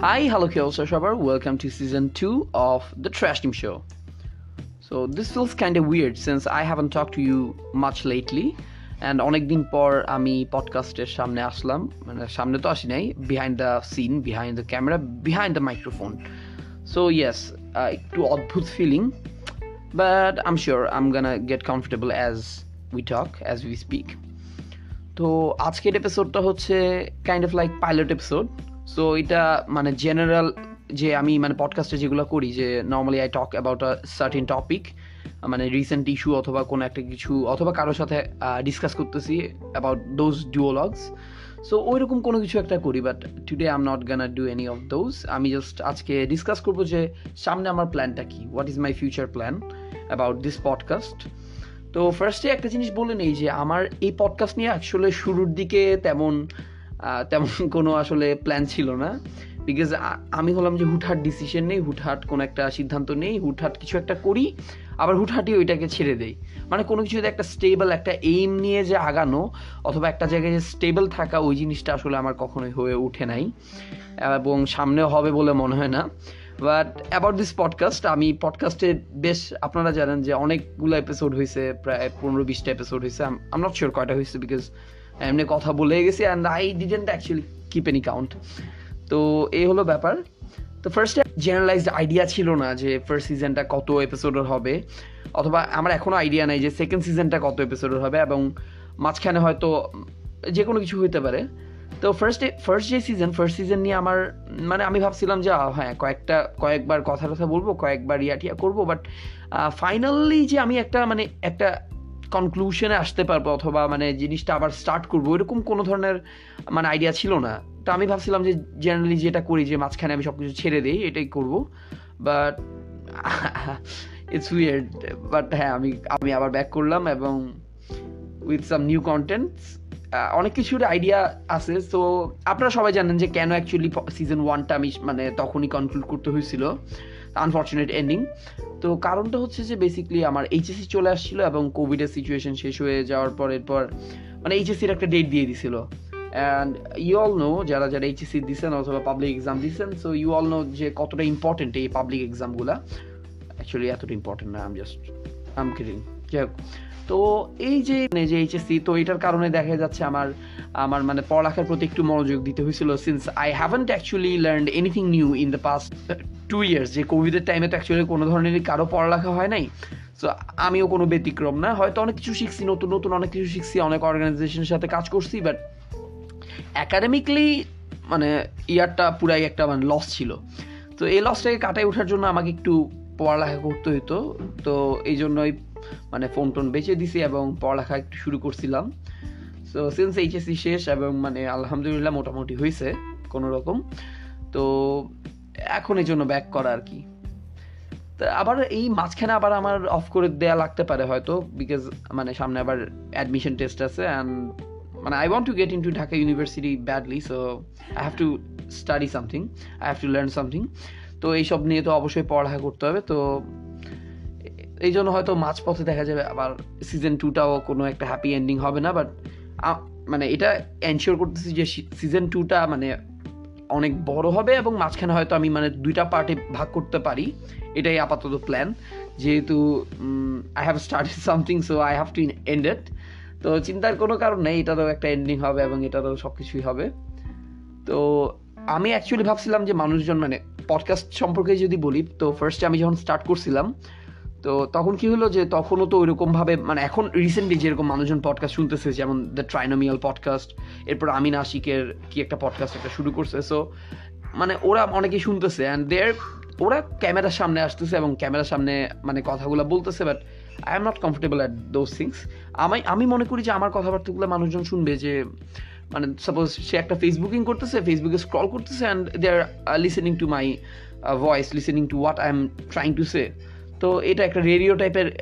Hi, hello, Kelsey Shabar. Welcome to season two of the Trash Team Show. So this feels kind of weird since I haven't talked to you much lately. And অনেকদিন পর আমি পডকাস্টের সামনে আসলাম মানে সামনে তো আসি নাই behind the scene behind the camera behind the microphone so yes একটু অদ্ভুত feeling but I'm sure I'm gonna get comfortable as we talk as we speak তো আজকের এপিসোডটা হচ্ছে kind of like pilot episode so এটা মানে general যে আমি মানে পডকাস্টে যেগুলো করি, যে normally I talk about a certain topic মানে রিসেন্ট ইস্যু অথবা কোনো একটা কিছু, অথবা কারোর সাথে ডিসকাস করতেছি অ্যাবাউট দোজ ডুওলগস সো ওই রকম কোনো কিছু একটা করি but today I'm not gonna do any of those আমি জাস্ট আজকে ডিসকাস করব যে সামনে আমার প্ল্যানটা কি? What is my future plan about this podcast তো ফার্স্টে একটা জিনিস বলে নেই যে আমার এই পডকাস্ট নিয়ে আসলে শুরুর দিকে তেমন তেমন কোনো আসলে প্ল্যান ছিল না। বিকজ আমি হলাম যে হুটহাট ডিসিশন নেই, হুটহাট কোনো একটা সিদ্ধান্ত নেই, হুটহাট কিছু একটা করি, আবার হুটহাটই ওইটাকে ছেড়ে দেই। মানে কোনো কিছুতে একটা স্টেবল একটা এইম নিয়ে যে আগানো, অথবা একটা জায়গায় যে স্টেবল থাকা, ওই জিনিসটা আসলে আমার কখনোই হয়ে ওঠে নাই। এবং সামনেও হবে বলে মনে হয় না। বাট অ্যাবাউট দিস পডকাস্ট আমি পডকাস্টে বেশ, আপনারা জানেন যে অনেকগুলো এপিসোড হয়েছে প্রায় পনেরো বিশটা এপিসোড হয়েছে আম নট শিওর কয়টা হয়েছে বিকজ এমনি কথা বলে গেছি and I didn't actually keep any count তো এই হলো ব্যাপার। তো ফার্স্টে জেনারেলাইজড আইডিয়া ছিল না যে ফার্স্ট সিজনটা কত এপিসোডের হবে, অথবা আমার এখনও আইডিয়া নাই যে সেকেন্ড সিজনটা কত এপিসোডের হবে এবং মাঝখানে হয়তো যে কোনো কিছু হইতে পারে। তো ফার্স্ট ফার্স্ট যে সিজন ফার্স্ট সিজন নিয়ে আমার মানে আমি ভাবছিলাম যে হ্যাঁ কয়েকটা, কয়েকবার কথা কথা বলব, কয়েকবার ইয়া টিয়া করব বাট ফাইনালি যে আমি একটা মানে একটা কনক্লুশনে আসতে পারব, অথবা মানে জিনিসটা আবার স্টার্ট করব, এরকম কোনো ধরনের মানে আইডিয়া ছিল না। তো আমি ভাবছিলাম যে জেনারেলি যেটা করি যে মাঝখানে আমি সব কিছু ছেড়ে দিই, এটাই করব। বাট ইটস উইয়ার্ড বাট হ্যাঁ আমি আমি আবার ব্যাক করলাম এবং উইথ সাম নিউ কন্টেন্টস অনেক কিছুর আইডিয়া আছে। তো আপনারা সবাই জানেন যে কেন অ্যাকচুয়ালি সিজন ওয়ানটা আমি মানে তখনই কনক্লুড করতে হয়েছিল। আনফর্চুনেট এন্ডিং তো কারণটা হচ্ছে যে বেসিকলি আমার এইচএসসি চলে আসছিল এবং কোভিডের সিচুয়েশন শেষ হয়ে যাওয়ার পর এরপর মানে এইচএসসির একটা ডেট দিয়ে দিছিল। অ্যান্ড ইউ অল নো যারা যারা এইচএসসি দিচ্ছেন অথবা পাবলিক এক্সাম দিচ্ছেন সো ইউ অল নো যে কতটা ইম্পর্টেন্ট এই পাবলিক এক্সামগুলো অ্যাকচুয়ালি এতটা ইম্পর্টেন্ট না আম জাস্ট আম কিডিং যাই হোক। তো এই যে মানে যে এইচএসসি তো এটার কারণে দেখা যাচ্ছে আমার আমার মানে পড়ালেখার প্রতি একটু মনোযোগ দিতে হয়েছিল since I haven't actually learn anything new in the past two years যে কোভিডের টাইমে তো অ্যাকচুয়ালি কোনো ধরনেরই কারও পড়ালেখা হয় নাই। সো আমিও কোনো ব্যতিক্রম না। হয়তো অনেক কিছু শিখছি, নতুন নতুন অনেক কিছু শিখছি, অনেক অর্গানাইজেশনের সাথে কাজ করছি বাট অ্যাকাডেমিকলি মানে ইয়ারটা পুরাই একটা মানে লস ছিল। তো এই লসটাকে কাটাই ওঠার জন্য আমাকে একটু পড়ালেখা করতে হতো তো এই জন্যই মানে ফোন টোন বেঁচে দিছি এবং পড়ালেখা একটু শুরু করছিলাম। সো সিন্স এইচএসসি শেষ এবং মানে আলহামদুলিল্লাহ মোটামুটি হয়েছে কোনো রকম তো এখন এই জন্য ব্যাক করা আর কি। তা আবার এই মাঝখানে আবার আমার অফ করে দেয়া লাগতে পারে হয়তো বিকজ মানে সামনে আবার অ্যাডমিশন টেস্ট আছে অ্যান্ড মানে I want to get into Dhaka university badly so I have to study something I have to learn something তো এইসব নিয়ে তো অবশ্যই পড়ালেখা করতে হবে। তো এই জন্য হয়তো মাঝপথে দেখা যাবে আবার সিজন টুটাও কোনো একটা হ্যাপি এন্ডিং হবে না বাট মানে এটা এনশিওর করতেছি যে সিজন টুটা মানে অনেক বড় হবে এবং মাঝখানে হয়তো আমি মানে দুইটা পার্টে ভাগ করতে পারি। এটাই আপাতত প্ল্যান যেহেতু I have started something so I have to end তো চিন্তার কোনো কারণ নেই, এটারও একটা এন্ডিং হবে এবং এটারও সব কিছুই হবে। তো আমি অ্যাকচুয়ালি ভাবছিলাম যে মানুষজন মানে পডকাস্ট সম্পর্কে যদি বলি, তো ফার্স্টে আমি যখন স্টার্ট করছিলাম, তো তখন কি হলো যে তখনও তো ওইরকমভাবে মানে এখন রিসেন্টলি যেরকম মানুষজন পডকাস্ট শুনতেছে, যেমন দ্য ট্রাইনোমিয়াল পডকাস্ট এরপর আমিন আশিকের কি একটা পডকাস্ট একটা শুরু করছে সো মানে ওরা অনেকেই শুনতেছে অ্যান্ড দেয়ার ওরা ক্যামেরার সামনে আসতেছে এবং ক্যামেরার সামনে মানে কথাগুলো বলতেছে but I am not comfortable at those things আমি আমি মনে করি যে আমার কথাবার্তাগুলো মানুষজন শুনবে যে মানে সাপোজ সে একটা ফেসবুকিং করতেছে ফেসবুকে স্ক্রল করতেছে and they are listening to my voice listening to what I am trying to say তো এটা একটা রেডিও টাইপের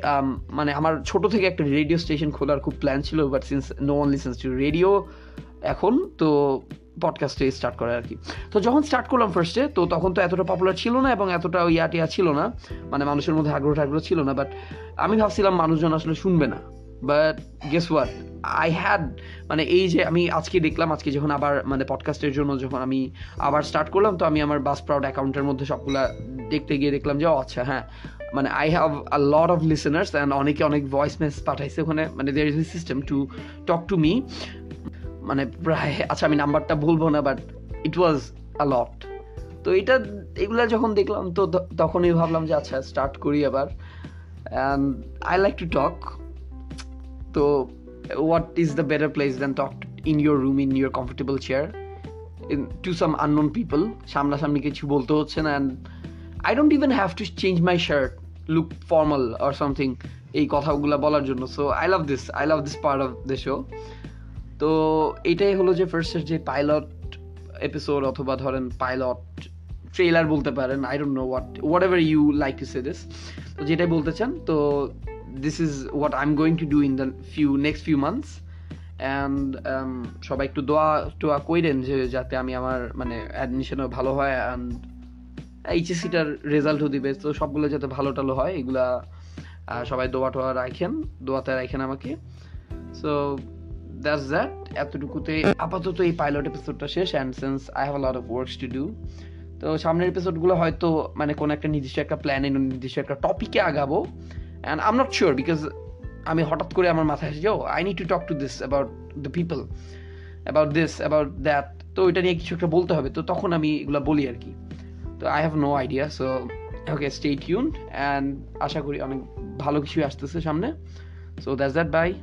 মানে আমার ছোট থেকে একটা রেডিও স্টেশন খোলার খুব প্ল্যান ছিল but since no one listens to radio এখন, তো পডকাস্টে স্টার্ট করে আর কি তো যখন স্টার্ট করলাম ফার্স্টে তো তখন তো এতটা পপুলার ছিল না এবং এতটা ইয়া টিয়া ছিল না মানে মানুষের মধ্যে আগ্রহ আগ্রহ ছিল না বাট আমি ভাবছিলাম মানুষজন আসলে শুনবে না। But guess what I had মানে এই যে আমি আজকে দেখলাম, আজকে যখন আবার মানে পডকাস্টের জন্য যখন আমি আবার স্টার্ট করলাম, তো আমি আমার বাস প্রাউড অ্যাকাউন্টের মধ্যে সবগুলা দেখতে গিয়ে দেখলাম যে আচ্ছা হ্যাঁ। মানে I have a lot of listeners and অনেকে অনেক ভয়েস মেসেজ পাঠাইছে ওখানে। মানে there is a system to talk to me মানে প্রায় আচ্ছা আমি নাম্বারটা বলব না বাট ইট ওয়াজ আ লট তো এটা, এগুলা যখন দেখলাম, তো তখনই ভাবলাম যে আচ্ছা স্টার্ট করি আবার। And I like to talk তো what is the better place than talk in your room in your comfortable chair to some unknown people সামনাসামনি কিছু বলতে হচ্ছে না and I don't even have to change my shirt look formal or something এই কথাগুলো বলার জন্য। So I love this I love this part of the show তো, এটাই হলো যে ফার্স্টের যে পাইলট এপিসোড অথবা ধরেন পাইলট ট্রেলার বলতে পারেন I don't know what whatever you like to say this তো যেটাই বলতে চান, তো this is what I am going to do in the few next few months and সবাই একটু দোয়া, টোয়া কইরেন যে, যাতে আমি আমার মানে অ্যাডমিশনও ভালো হয় অ্যান্ড এইচএসসিটার রেজাল্টও দিবে। তো সবগুলো যাতে ভালো টালো হয়, এগুলা সবাই দোয়া টোয়া রাখেন দোয়াতে রাখেন আমাকে। সো দ্যাটস দ্যাট এতটুকুতে আপাতত এই পাইলট এপিসোডটা শেষ and since I have lot of works to do তো সামনের এপিসোডগুলো হয়তো মানে কোনো একটা নির্দিষ্ট একটা প্ল্যানে নির্দিষ্ট একটা টপিকে আগাবো। And I'm not sure because আমি হঠাৎ করে আমার মাথায় এসে যাও I need to talk to this about the people about this about that তো এটা নিয়ে কিছু একটা বলতে হবে। তো তখন আমি এগুলো বলি আর কি। তো I have no idea so okay stay tune and আশা করি অনেক ভালো কিছুই আসতেছে সামনে। So that's that by